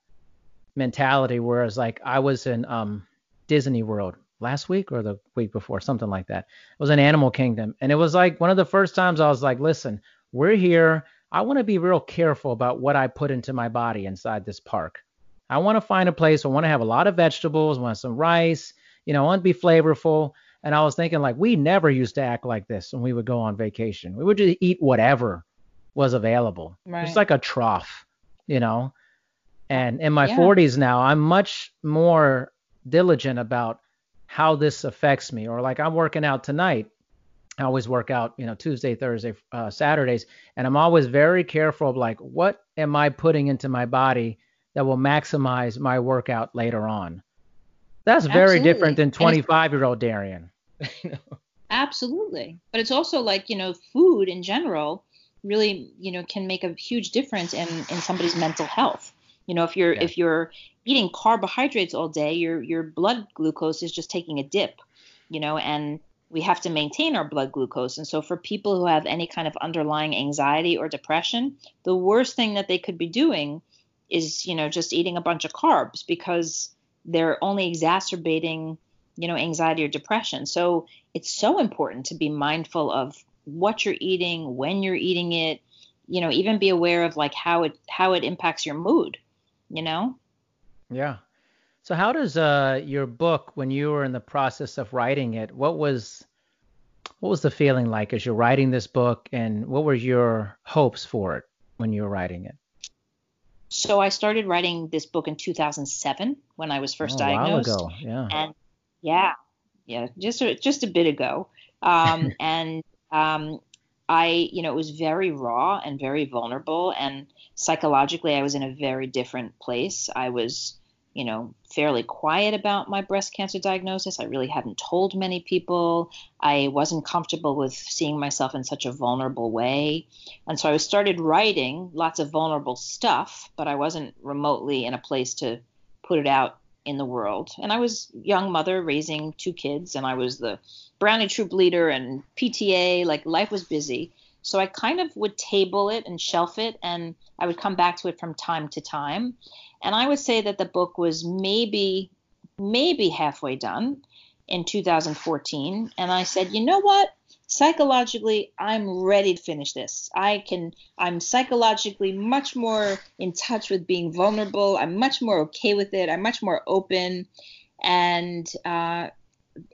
[SPEAKER 3] mentality whereas like i was in um disney world last week or the week before something like that. It was an animal kingdom and it was like one of the first times i was like listen we're here. I want to be real careful about what i put into my body inside this park. I want to find a place. I want to have a lot of vegetables. I want some rice. You know i want to be flavorful and i was thinking like we never used to act like this when we would go on vacation. We would just eat whatever was available.
[SPEAKER 4] Right.
[SPEAKER 3] it's like a trough you know? And in my
[SPEAKER 4] Yeah.
[SPEAKER 3] 40s now i'm much more diligent about how this affects me. Or like i'm working out tonight. I always work out you know tuesday thursday uh, saturdays. And i'm always very careful of like what am i putting into my body that will maximize my workout later on that's very
[SPEAKER 4] Absolutely.
[SPEAKER 3] different than 25 year old darian
[SPEAKER 4] Absolutely. But it's also like, you know, food in general really, you know, can make a huge difference in in somebody's mental health. You know, if you're
[SPEAKER 3] Yeah.
[SPEAKER 4] if you're eating carbohydrates all day, your your blood glucose is just taking a dip, you know, and we have to maintain our blood glucose. And so for people who have any kind of underlying anxiety or depression, the worst thing that they could be doing is, you know, just eating a bunch of carbs because they're only exacerbating, you know, anxiety or depression. So it's so important to be mindful of what you're eating, when you're eating it, you know, even be aware of like how it how it impacts your mood, you know?
[SPEAKER 3] Yeah. So how does uh your book when you were in the process of writing it, what was what was the feeling like as you're writing this book and what were your hopes for it when you were writing it?
[SPEAKER 4] So I started writing this book in 2007 when I was first
[SPEAKER 3] oh,
[SPEAKER 4] diagnosed.
[SPEAKER 3] A while ago. Yeah.
[SPEAKER 4] and yeah yeah just a, just a bit ago um, and um, i you know it was very raw and very vulnerable and psychologically i was in a very different place i was you know, fairly quiet about my breast cancer diagnosis. I really hadn't told many people. I wasn't comfortable with seeing myself in such a vulnerable way. And so I started writing lots of vulnerable stuff, but I wasn't remotely in a place to put it out in the world. And I was young mother raising two kids and I was the Brownie troop leader and PTA, like life was busy. So I kind of would table it and shelf it and I would come back to it from time to time. And I would say that the book was maybe, maybe halfway done in 2014. And I said, you know what? Psychologically, I'm ready to finish this. I can, I'm psychologically much more in touch with being vulnerable. I'm much more okay with it. I'm much more open. And uh,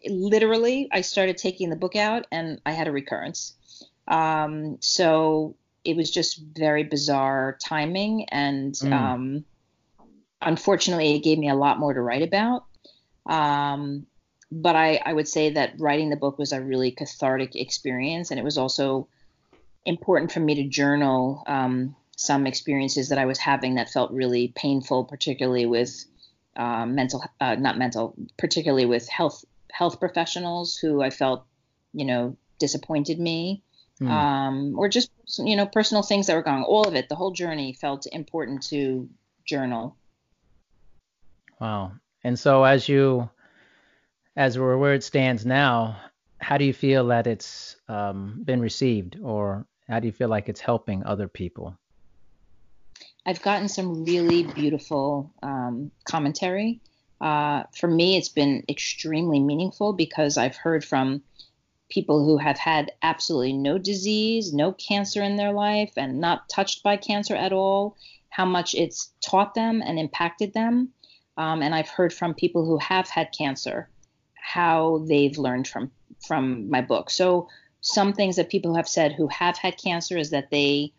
[SPEAKER 4] literally, I started taking the book out and I had a recurrence. Um, so it was just very bizarre timing. And, mm. um, unfortunately, it gave me a lot more to write about. Um, but I, I would say that writing the book was a really cathartic experience, and it was also important for me to journal um, some experiences that I was having that felt really painful, particularly with uh, mental, uh, not mental, particularly with health health professionals who I felt, you know, disappointed me, mm. um, or just you know personal things that were going. All of it, the whole journey felt important to journal.
[SPEAKER 3] Wow. And so as you as we're where it stands now, how do you feel that it's um, been received, or how do you feel like it's helping other people?
[SPEAKER 4] I've gotten some really beautiful um, commentary. Uh, for me, it's been extremely meaningful because I've heard from people who have had absolutely no disease, no cancer in their life, and not touched by cancer at all, how much it's taught them and impacted them. Um, and I've heard from people who have had cancer how they've learned from from my book. So some things that people have said who have had cancer is that they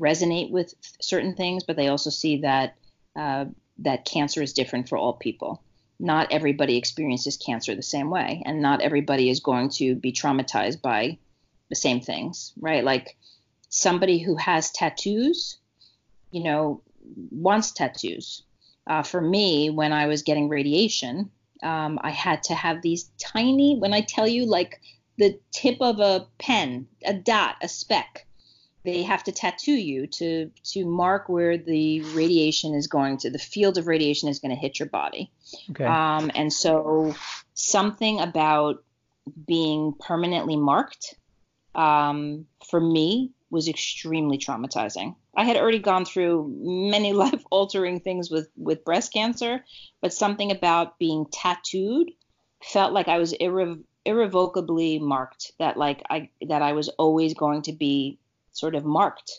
[SPEAKER 4] resonate with certain things, but they also see that uh, that cancer is different for all people. Not everybody experiences cancer the same way, and not everybody is going to be traumatized by the same things, right? Like somebody who has tattoos, you know, wants tattoos uh, for me, when I was getting radiation, um, I had to have these tiny, when I tell you, like the tip of a pen, a dot, a speck. They have to tattoo you to to mark where the radiation is going to, the field of radiation is going to hit your body. Okay. Um, and so something about being permanently marked um, for me was extremely traumatizing. I had already gone through many life altering things with with breast cancer, but something about being tattooed felt like I was irre- irrevocably marked. That like I that I was always going to be sort of marked.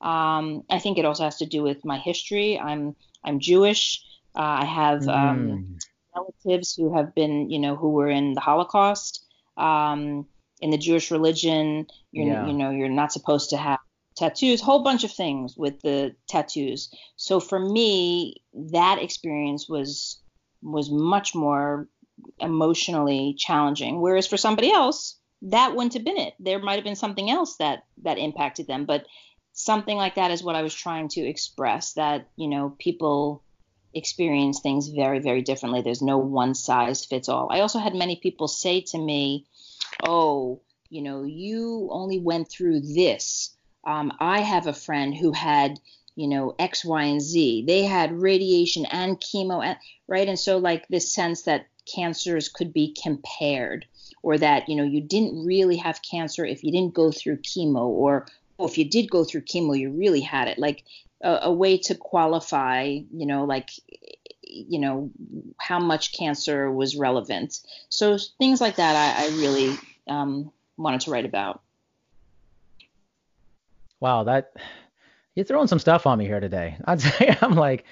[SPEAKER 4] Um, I think it also has to do with my history. I'm I'm Jewish. Uh, I have um, mm. relatives who have been, you know, who were in the Holocaust. Um, in the Jewish religion, you're, yeah. you know, you're not supposed to have tattoos, whole bunch of things with the tattoos. So for me, that experience was was much more emotionally challenging. Whereas for somebody else, that wouldn't have been it. There might have been something else that that impacted them, but something like that is what I was trying to express that, you know, people experience things very very differently. There's no one size fits all. I also had many people say to me, "Oh, you know, you only went through this um, I have a friend who had, you know, X, Y, and Z. They had radiation and chemo, and, right? And so, like, this sense that cancers could be compared, or that, you know, you didn't really have cancer if you didn't go through chemo, or oh, if you did go through chemo, you really had it. Like, a, a way to qualify, you know, like, you know, how much cancer was relevant. So, things like that, I, I really um, wanted to write about.
[SPEAKER 3] Wow, that you're throwing some stuff on me here today. I'd say I'm like,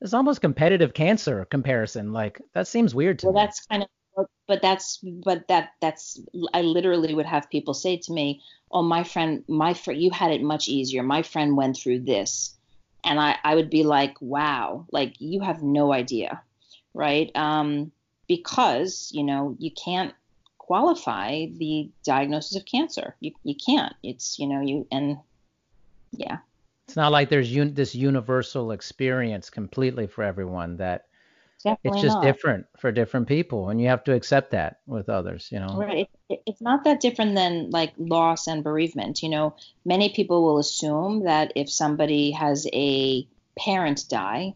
[SPEAKER 3] it's almost competitive cancer comparison. Like that seems weird to
[SPEAKER 4] well,
[SPEAKER 3] me.
[SPEAKER 4] Well, that's kind of, but that's, but that, that's, I literally would have people say to me, "Oh, my friend, my friend, you had it much easier. My friend went through this," and I, I would be like, "Wow, like you have no idea, right?" Um, because you know you can't qualify the diagnosis of cancer. You, you can't. It's you know you and yeah.
[SPEAKER 3] It's not like there's un- this universal experience completely for everyone that it's just not. different for different people, and you have to accept that with others. You know,
[SPEAKER 4] right? It, it's not that different than like loss and bereavement. You know, many people will assume that if somebody has a parent die,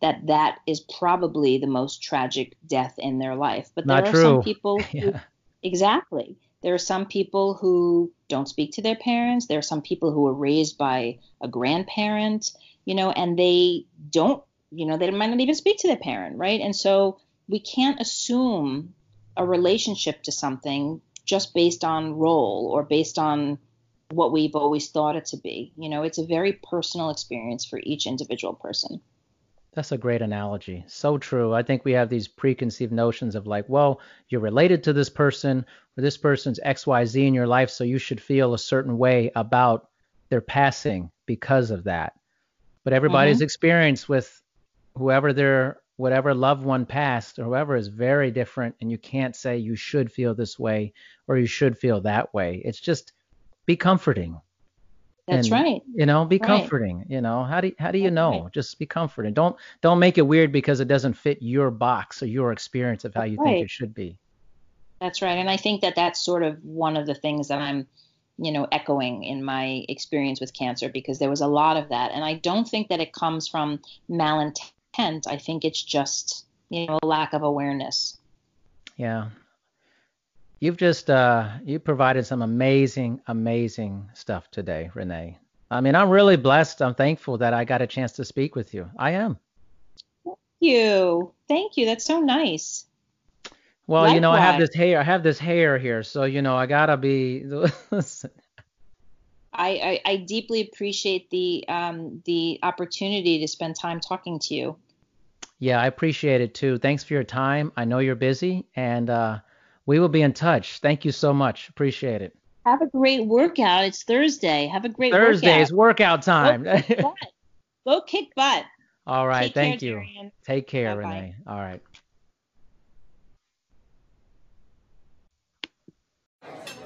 [SPEAKER 4] that that is probably the most tragic death in their life. But there
[SPEAKER 3] not
[SPEAKER 4] are
[SPEAKER 3] true.
[SPEAKER 4] some people who, yeah. exactly. There are some people who don't speak to their parents. There are some people who were raised by a grandparent, you know, and they don't you know, they might not even speak to their parent, right? And so we can't assume a relationship to something just based on role or based on what we've always thought it to be. You know, it's a very personal experience for each individual person.
[SPEAKER 3] That's a great analogy. So true. I think we have these preconceived notions of like, well, you're related to this person or this person's XYZ in your life, so you should feel a certain way about their passing because of that. But everybody's mm-hmm. experience with whoever their whatever loved one passed or whoever is very different and you can't say you should feel this way or you should feel that way it's just be comforting
[SPEAKER 4] that's
[SPEAKER 3] and,
[SPEAKER 4] right
[SPEAKER 3] you know be right. comforting you know how do how do you that's know right. just be comforting don't don't make it weird because it doesn't fit your box or your experience of how you right. think it should be
[SPEAKER 4] that's right and i think that that's sort of one of the things that i'm you know echoing in my experience with cancer because there was a lot of that and i don't think that it comes from malintent. I think it's just, you know, a lack of awareness.
[SPEAKER 3] Yeah. You've just uh you provided some amazing, amazing stuff today, Renee. I mean, I'm really blessed. I'm thankful that I got a chance to speak with you. I am.
[SPEAKER 4] Thank you. Thank you. That's so nice.
[SPEAKER 3] Well, Likewise. you know, I have this hair. I have this hair here, so you know, I gotta be.
[SPEAKER 4] I, I, I, deeply appreciate the um, the opportunity to spend time talking to you.
[SPEAKER 3] Yeah, I appreciate it too. Thanks for your time. I know you're busy, and uh, we will be in touch. Thank you so much. Appreciate it.
[SPEAKER 4] Have a great workout. It's Thursday. Have a great
[SPEAKER 3] Thursday is workout time.
[SPEAKER 4] Go kick butt. Go kick butt.
[SPEAKER 3] All right. Take thank care, you. Darian. Take care, Bye-bye. Renee. All right.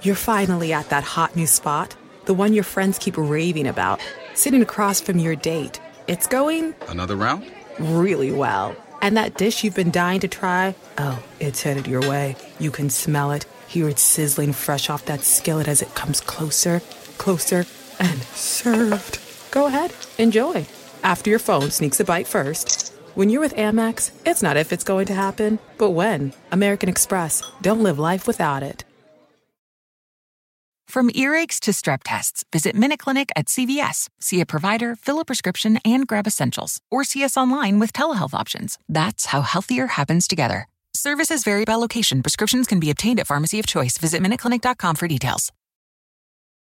[SPEAKER 5] You're finally at that hot new spot, the one your friends keep raving about, sitting across from your date. It's going.
[SPEAKER 6] Another round?
[SPEAKER 5] really well. And that dish you've been dying to try, oh, it's headed your way. You can smell it, hear it sizzling fresh off that skillet as it comes closer, closer, and served. Go ahead, enjoy. After your phone sneaks a bite first. When you're with Amex, it's not if it's going to happen, but when. American Express. Don't live life without it.
[SPEAKER 7] From earaches to strep tests, visit MinuteClinic at CVS. See a provider, fill a prescription, and grab essentials. Or see us online with telehealth options. That's how healthier happens together. Services vary by location. Prescriptions can be obtained at pharmacy of choice. Visit MinuteClinic.com for details.